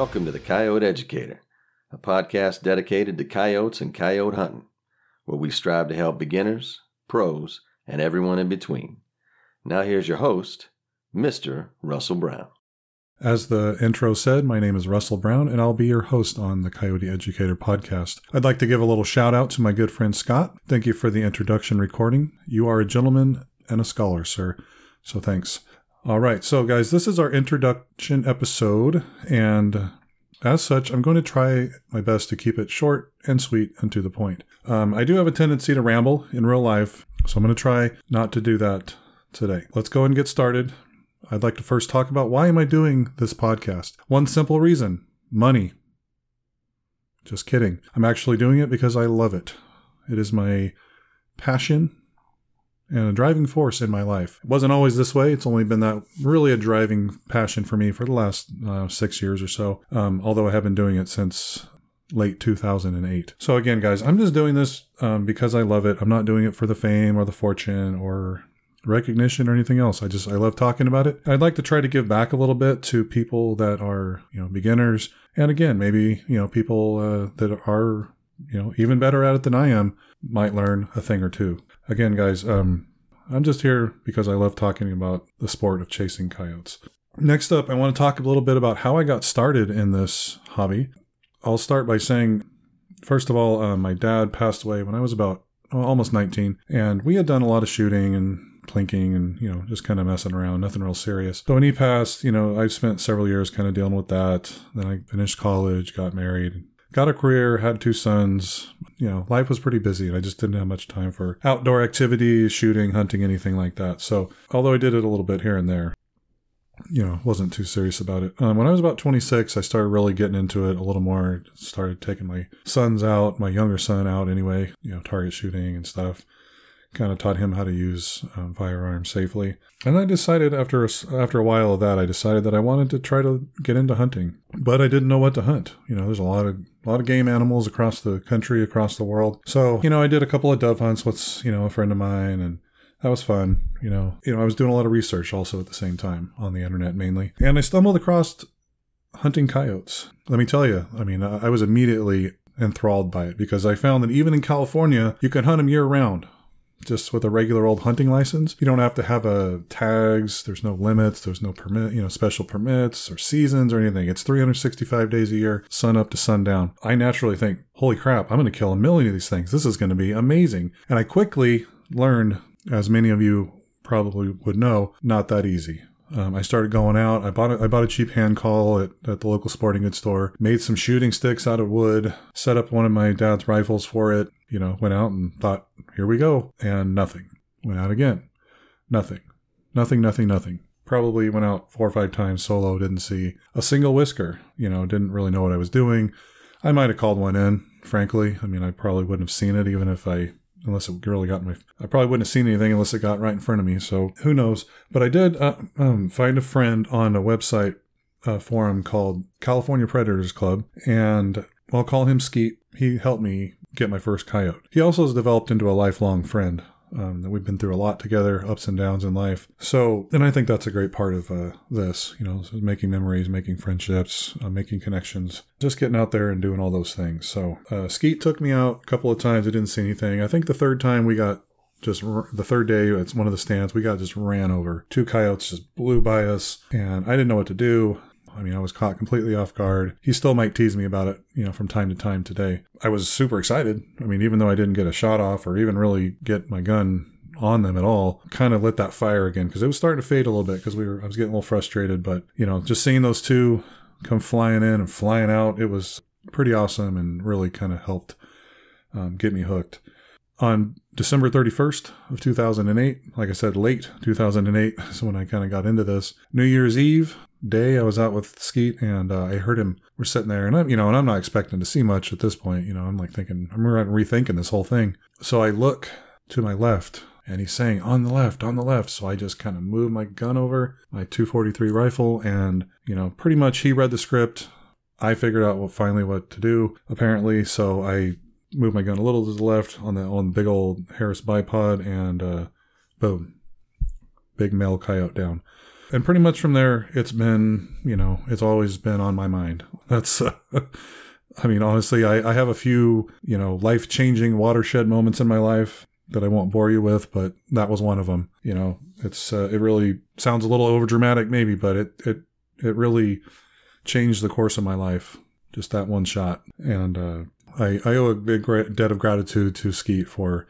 Welcome to the Coyote Educator, a podcast dedicated to coyotes and coyote hunting, where we strive to help beginners, pros, and everyone in between. Now, here's your host, Mr. Russell Brown. As the intro said, my name is Russell Brown, and I'll be your host on the Coyote Educator podcast. I'd like to give a little shout out to my good friend Scott. Thank you for the introduction recording. You are a gentleman and a scholar, sir. So thanks. All right, so guys, this is our introduction episode, and as such, I'm going to try my best to keep it short and sweet and to the point. Um, I do have a tendency to ramble in real life, so I'm going to try not to do that today. Let's go and get started. I'd like to first talk about why am I doing this podcast? One simple reason money. Just kidding. I'm actually doing it because I love it. It is my passion and a driving force in my life. It wasn't always this way. It's only been that really a driving passion for me for the last uh, six years or so, um, although I have been doing it since late 2008. So again, guys, I'm just doing this um, because I love it. I'm not doing it for the fame or the fortune or recognition or anything else. I just I love talking about it. I'd like to try to give back a little bit to people that are you know beginners, and again maybe you know people uh, that are you know even better at it than I am might learn a thing or two. Again, guys, um, I'm just here because I love talking about the sport of chasing coyotes. Next up, I want to talk a little bit about how I got started in this hobby. I'll start by saying, first of all, uh, my dad passed away when I was about well, almost 19, and we had done a lot of shooting and plinking and you know just kind of messing around nothing real serious so when he passed you know i spent several years kind of dealing with that then i finished college got married got a career had two sons. You know life was pretty busy and i just didn't have much time for outdoor activities shooting hunting anything like that. So although i did it a little bit here and there you know wasn't too serious about it. Um, when i was about 26 i started really getting into it a little more. Started taking my sons out my younger son out anyway you know target shooting and stuff kind of taught him how to use um, firearms safely. And I decided after a, after a while of that, I decided that I wanted to try to get into hunting, but I didn't know what to hunt. You know, there's a lot of a lot of game animals across the country, across the world. So you know, I did a couple of dove hunts with you know a friend of mine, and that was fun. You know, you know, I was doing a lot of research also at the same time on the internet mainly, and I stumbled across hunting coyotes. Let me tell you, I mean, I was immediately enthralled by it because I found that even in California, you can hunt them year round just with a regular old hunting license. You don't have to have a tags. There's no limits. There's no permit, you know, special permits or seasons or anything. It's 365 days a year, sun up to sundown. I naturally think, holy crap, I'm going to kill a million of these things. This is going to be amazing. And I quickly learned, as many of you probably would know, not that easy. Um, I started going out. I bought a, I bought a cheap hand call at, at the local sporting goods store. Made some shooting sticks out of wood. Set up one of my dad's rifles for it. You know, went out and thought, here we go, and nothing. Went out again, nothing, nothing, nothing, nothing. Probably went out four or five times solo. Didn't see a single whisker. You know, didn't really know what I was doing. I might have called one in. Frankly, I mean, I probably wouldn't have seen it even if I unless it really got in my. I probably wouldn't have seen anything unless it got right in front of me. So who knows? But I did uh, um, find a friend on a website uh, forum called California Predators Club, and I'll call him Skeet. He helped me get my first coyote. He also has developed into a lifelong friend. Um, we've been through a lot together, ups and downs in life. So, and I think that's a great part of uh, this, you know, making memories, making friendships, uh, making connections, just getting out there and doing all those things. So, uh, Skeet took me out a couple of times. I didn't see anything. I think the third time we got just the third day it's one of the stands we got just ran over two coyotes just blew by us and i didn't know what to do I mean, I was caught completely off guard. He still might tease me about it, you know, from time to time today. I was super excited. I mean, even though I didn't get a shot off or even really get my gun on them at all, kind of lit that fire again because it was starting to fade a little bit because we were I was getting a little frustrated. But you know, just seeing those two come flying in and flying out, it was pretty awesome and really kind of helped um, get me hooked. On December 31st of 2008, like I said, late 2008 is when I kind of got into this. New Year's Eve, day I was out with Skeet and uh, I heard him. We're sitting there, and I'm, you know, and I'm not expecting to see much at this point. You know, I'm like thinking, I'm rethinking this whole thing. So I look to my left, and he's saying on the left, on the left. So I just kind of move my gun over my 243 rifle, and you know, pretty much he read the script. I figured out what finally what to do apparently. So I moved my gun a little to the left on the on the big old Harris bipod, and uh, boom, big male coyote down. And pretty much from there, it's been, you know, it's always been on my mind. That's, uh, I mean, honestly, I, I have a few, you know, life changing watershed moments in my life that I won't bore you with, but that was one of them. You know, it's, uh, it really sounds a little over dramatic maybe, but it, it, it really changed the course of my life. Just that one shot. And, uh, I, I owe a big debt of gratitude to Skeet for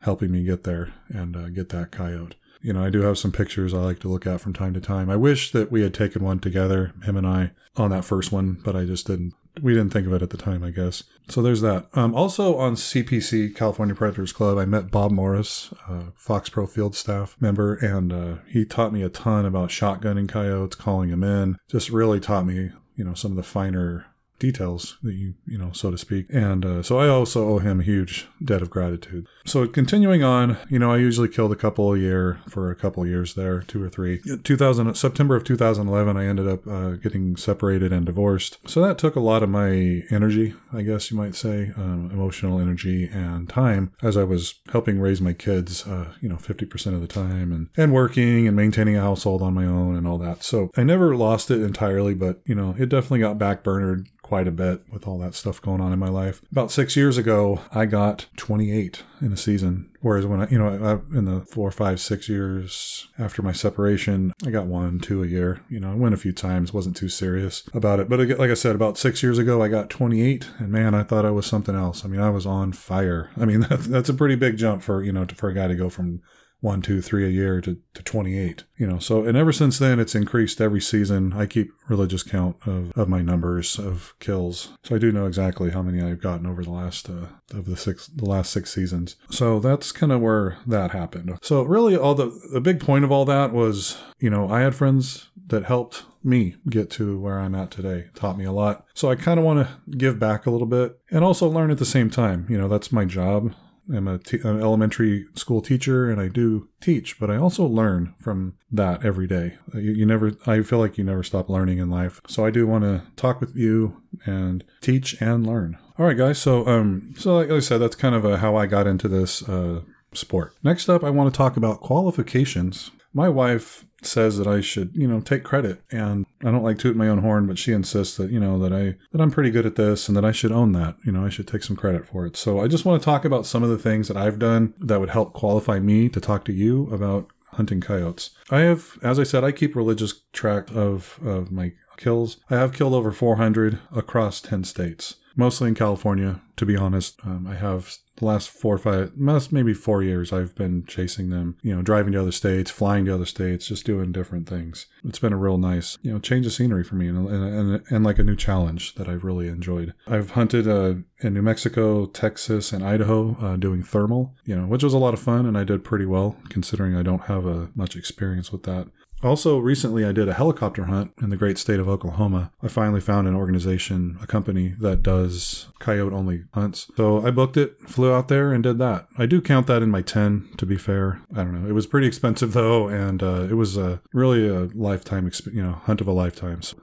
helping me get there and uh, get that coyote. You know, I do have some pictures I like to look at from time to time. I wish that we had taken one together, him and I, on that first one, but I just didn't. We didn't think of it at the time, I guess. So there's that. Um, also on CPC, California Predators Club, I met Bob Morris, uh, Fox Pro field staff member, and uh, he taught me a ton about shotgunning coyotes, calling them in. Just really taught me, you know, some of the finer details that you you know so to speak. And uh, so i also owe him a huge debt of gratitude. So continuing on you know i usually killed a couple a year for a couple years there two or three. 2000 september of 2011 i ended up uh, getting separated and divorced. So that took a lot of my energy i guess you might say um, emotional energy and time as i was helping raise my kids uh, you know 50% of the time and and working and maintaining a household on my own and all that. So i never lost it entirely but you know it definitely got backburnered quite a bit with all that stuff going on in my life. About six years ago, I got 28 in a season. Whereas when I, you know, I, in the four, five, six years after my separation, I got one, two a year. You know, I went a few times, wasn't too serious about it. But like I said, about six years ago, I got 28, and man, I thought I was something else. I mean, I was on fire. I mean, that's, that's a pretty big jump for you know for a guy to go from one, two, three a year to, to 28. You know, so, and ever since then, it's increased every season. I keep religious count of, of my numbers of kills. So I do know exactly how many I've gotten over the last, uh, of the six, the last six seasons. So that's kind of where that happened. So really all the, the big point of all that was, you know, I had friends that helped me get to where I'm at today, taught me a lot. So I kind of want to give back a little bit and also learn at the same time. You know, that's my job. I'm a t- an elementary school teacher and I do teach, but I also learn from that every day. You, you, never, I feel like you never stop learning in life. So I do want to talk with you and teach and learn. All right, guys. So, um, so like I said, that's kind of a, how I got into this uh, sport. Next up, I want to talk about qualifications. My wife says that I should, you know, take credit. And I don't like toot my own horn, but she insists that, you know, that I that I'm pretty good at this and that I should own that. You know, I should take some credit for it. So I just want to talk about some of the things that I've done that would help qualify me to talk to you about hunting coyotes. I have, as I said, I keep religious track of, of my kills. I have killed over 400 across 10 states, mostly in California. To be honest, um, I have the last four or five, maybe four years, I've been chasing them, you know, driving to other states, flying to other states, just doing different things. It's been a real nice, you know, change of scenery for me and, and, and, like a new challenge that I've really enjoyed. I've hunted uh, in New Mexico, Texas, and Idaho uh, doing thermal, you know, which was a lot of fun and I did pretty well considering I don't have a, much experience with that. Also, recently I did a helicopter hunt in the great state of Oklahoma. I finally found an organization, a company that does coyote only hunts. So I booked it, flew out there, and did that. I do count that in my 10, to be fair. I don't know. It was pretty expensive though, and uh, it was a, really a lifetime, exp- you know, hunt of a lifetime. So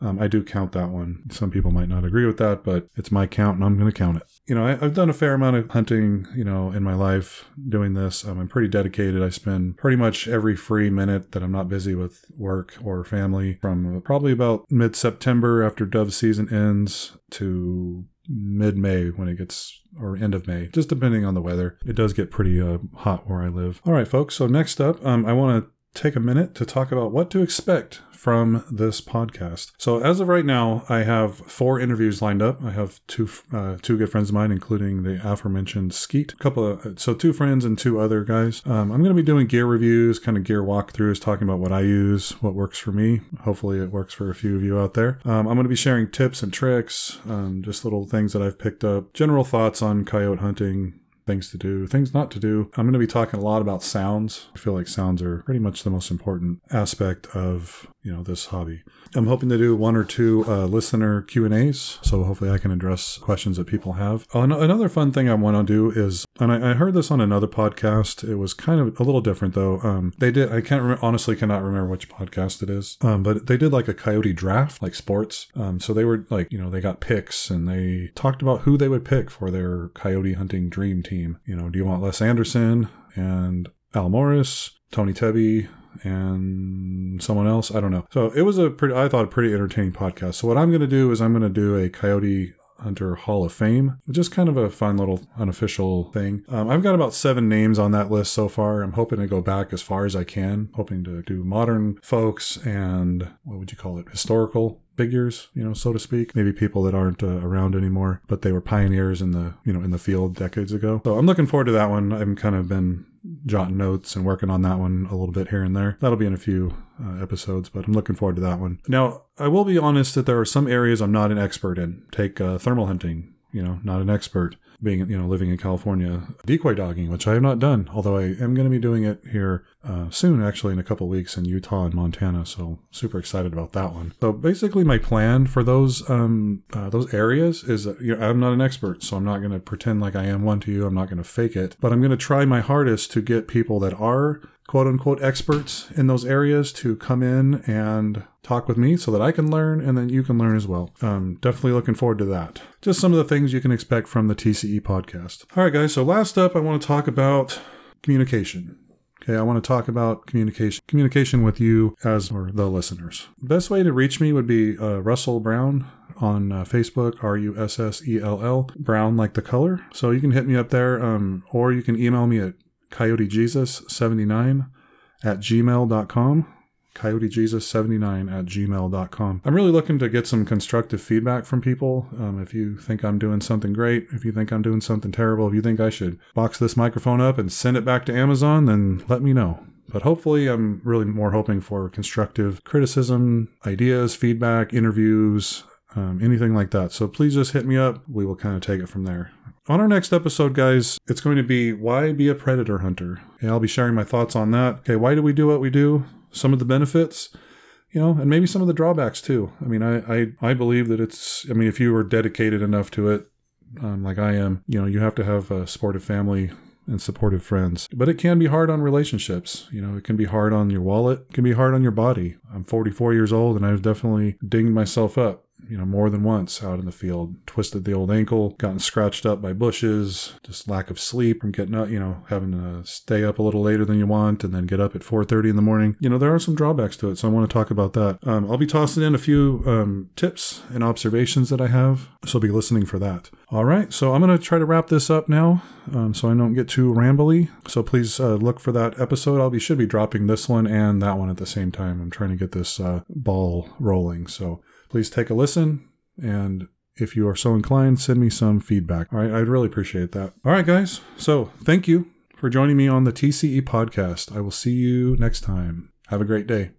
um, I do count that one. Some people might not agree with that, but it's my count and I'm going to count it. You know, I, have done a fair amount of hunting, you know, in my life doing this. Um, I'm pretty dedicated. I spend pretty much every free minute that I'm not busy with work or family from probably about mid September after dove season ends to mid May when it gets or end of May, just depending on the weather. It does get pretty uh, hot where I live. All right, folks. So next up, um, I want to take a minute to talk about what to expect from this podcast. So as of right now, I have four interviews lined up. I have two uh, two good friends of mine, including the aforementioned Skeet. A couple of so two friends and two other guys. Um, I'm going to be doing gear reviews, kind of gear walkthroughs, talking about what I use, what works for me. Hopefully, it works for a few of you out there. Um, I'm going to be sharing tips and tricks, um, just little things that I've picked up, general thoughts on coyote hunting, things to do, things not to do. I'm going to be talking a lot about sounds. I feel like sounds are pretty much the most important aspect of, you know, this hobby. I'm hoping to do one or two uh, listener Q and A's, so hopefully I can address questions that people have. another fun thing I want to do is, and I, I, heard this on another podcast. It was kind of a little different though. Um, they did. I can't remember, honestly cannot remember which podcast it is, um, but they did like a coyote draft, like sports. Um, so they were like, you know, they got picks and they talked about who they would pick for their coyote hunting dream team. You know, do you want Les Anderson and Al Morris, Tony Tebby, and someone else. I don't know. So it was a pretty, I thought, a pretty entertaining podcast. So what I'm going to do is I'm going to do a Coyote Hunter Hall of Fame. Just kind of a fun little unofficial thing. Um, I've got about seven names on that list so far. I'm hoping to go back as far as I can, hoping to do modern folks and what would you call it? Historical figures, you know, so to speak. Maybe people that aren't uh, around anymore, but they were pioneers in the, you know, in the field decades ago. So I'm looking forward to that one. I've kind of been jotting notes and working on that one a little bit here and there. That'll be in a few uh, episodes, but I'm looking forward to that one. Now, I will be honest that there are some areas I'm not an expert in. Take uh, thermal hunting, you know, not an expert being you know living in California, decoy dogging, which I have not done, although I am going to be doing it here uh, soon, actually in a couple weeks in Utah and Montana. So super excited about that one. So basically, my plan for those um, uh, those areas is that you know, I'm not an expert, so I'm not going to pretend like I am one to you. I'm not going to fake it, but I'm going to try my hardest to get people that are quote unquote experts in those areas to come in and talk with me so that I can learn and then you can learn as well. Um, definitely looking forward to that. Just some of the things you can expect from the TCE podcast. All right, guys. So last up, I want to talk about communication. Okay, I want to talk about communication, communication with you as or the listeners. Best way to reach me would be uh, Russell Brown on uh, Facebook, R U S S E L L, Brown like the color. So you can hit me up there, um, or you can email me at coyotejesus79 at gmail.com coyotejesus79 at gmail.com. I'm really looking to get some constructive feedback from people. Um, if you think I'm doing something great, if you think I'm doing something terrible, if you think I should box this microphone up and send it back to Amazon, then let me know. But hopefully, I'm really more hoping for constructive criticism, ideas, feedback, interviews, um, anything like that. So please just hit me up. We will kind of take it from there. On our next episode, guys, it's going to be why be a predator hunter. I'll be sharing my thoughts on that. Okay, why do we do what we do? Some of the benefits, you know, and maybe some of the drawbacks too. I mean, I I, I believe that it's. I mean, if you are dedicated enough to it, um, like I am, you know, you have to have a supportive family and supportive friends. But it can be hard on relationships. You know, it can be hard on your wallet, it can be hard on your body. I'm 44 years old and I've definitely dinged myself up you know, more than once out in the field. Twisted the old ankle, gotten scratched up by bushes, just lack of sleep from getting up, you know, having to stay up a little later than you want and then get up at 4.30 in the morning. You know, there are some drawbacks to it, so I want to talk about that. Um, I'll be tossing in a few um, tips and observations that I have, so be listening for that. All right, so I'm going to try to wrap this up now um, so I don't get too rambly. So please uh, look for that episode. I'll be should be dropping this one and that one at the same time. I'm trying to get this uh, ball rolling. So please take a listen. And if you are so inclined, send me some feedback. All right, I'd really appreciate that. All right, guys. So thank you for joining me on the TCE podcast. I will see you next time. Have a great day.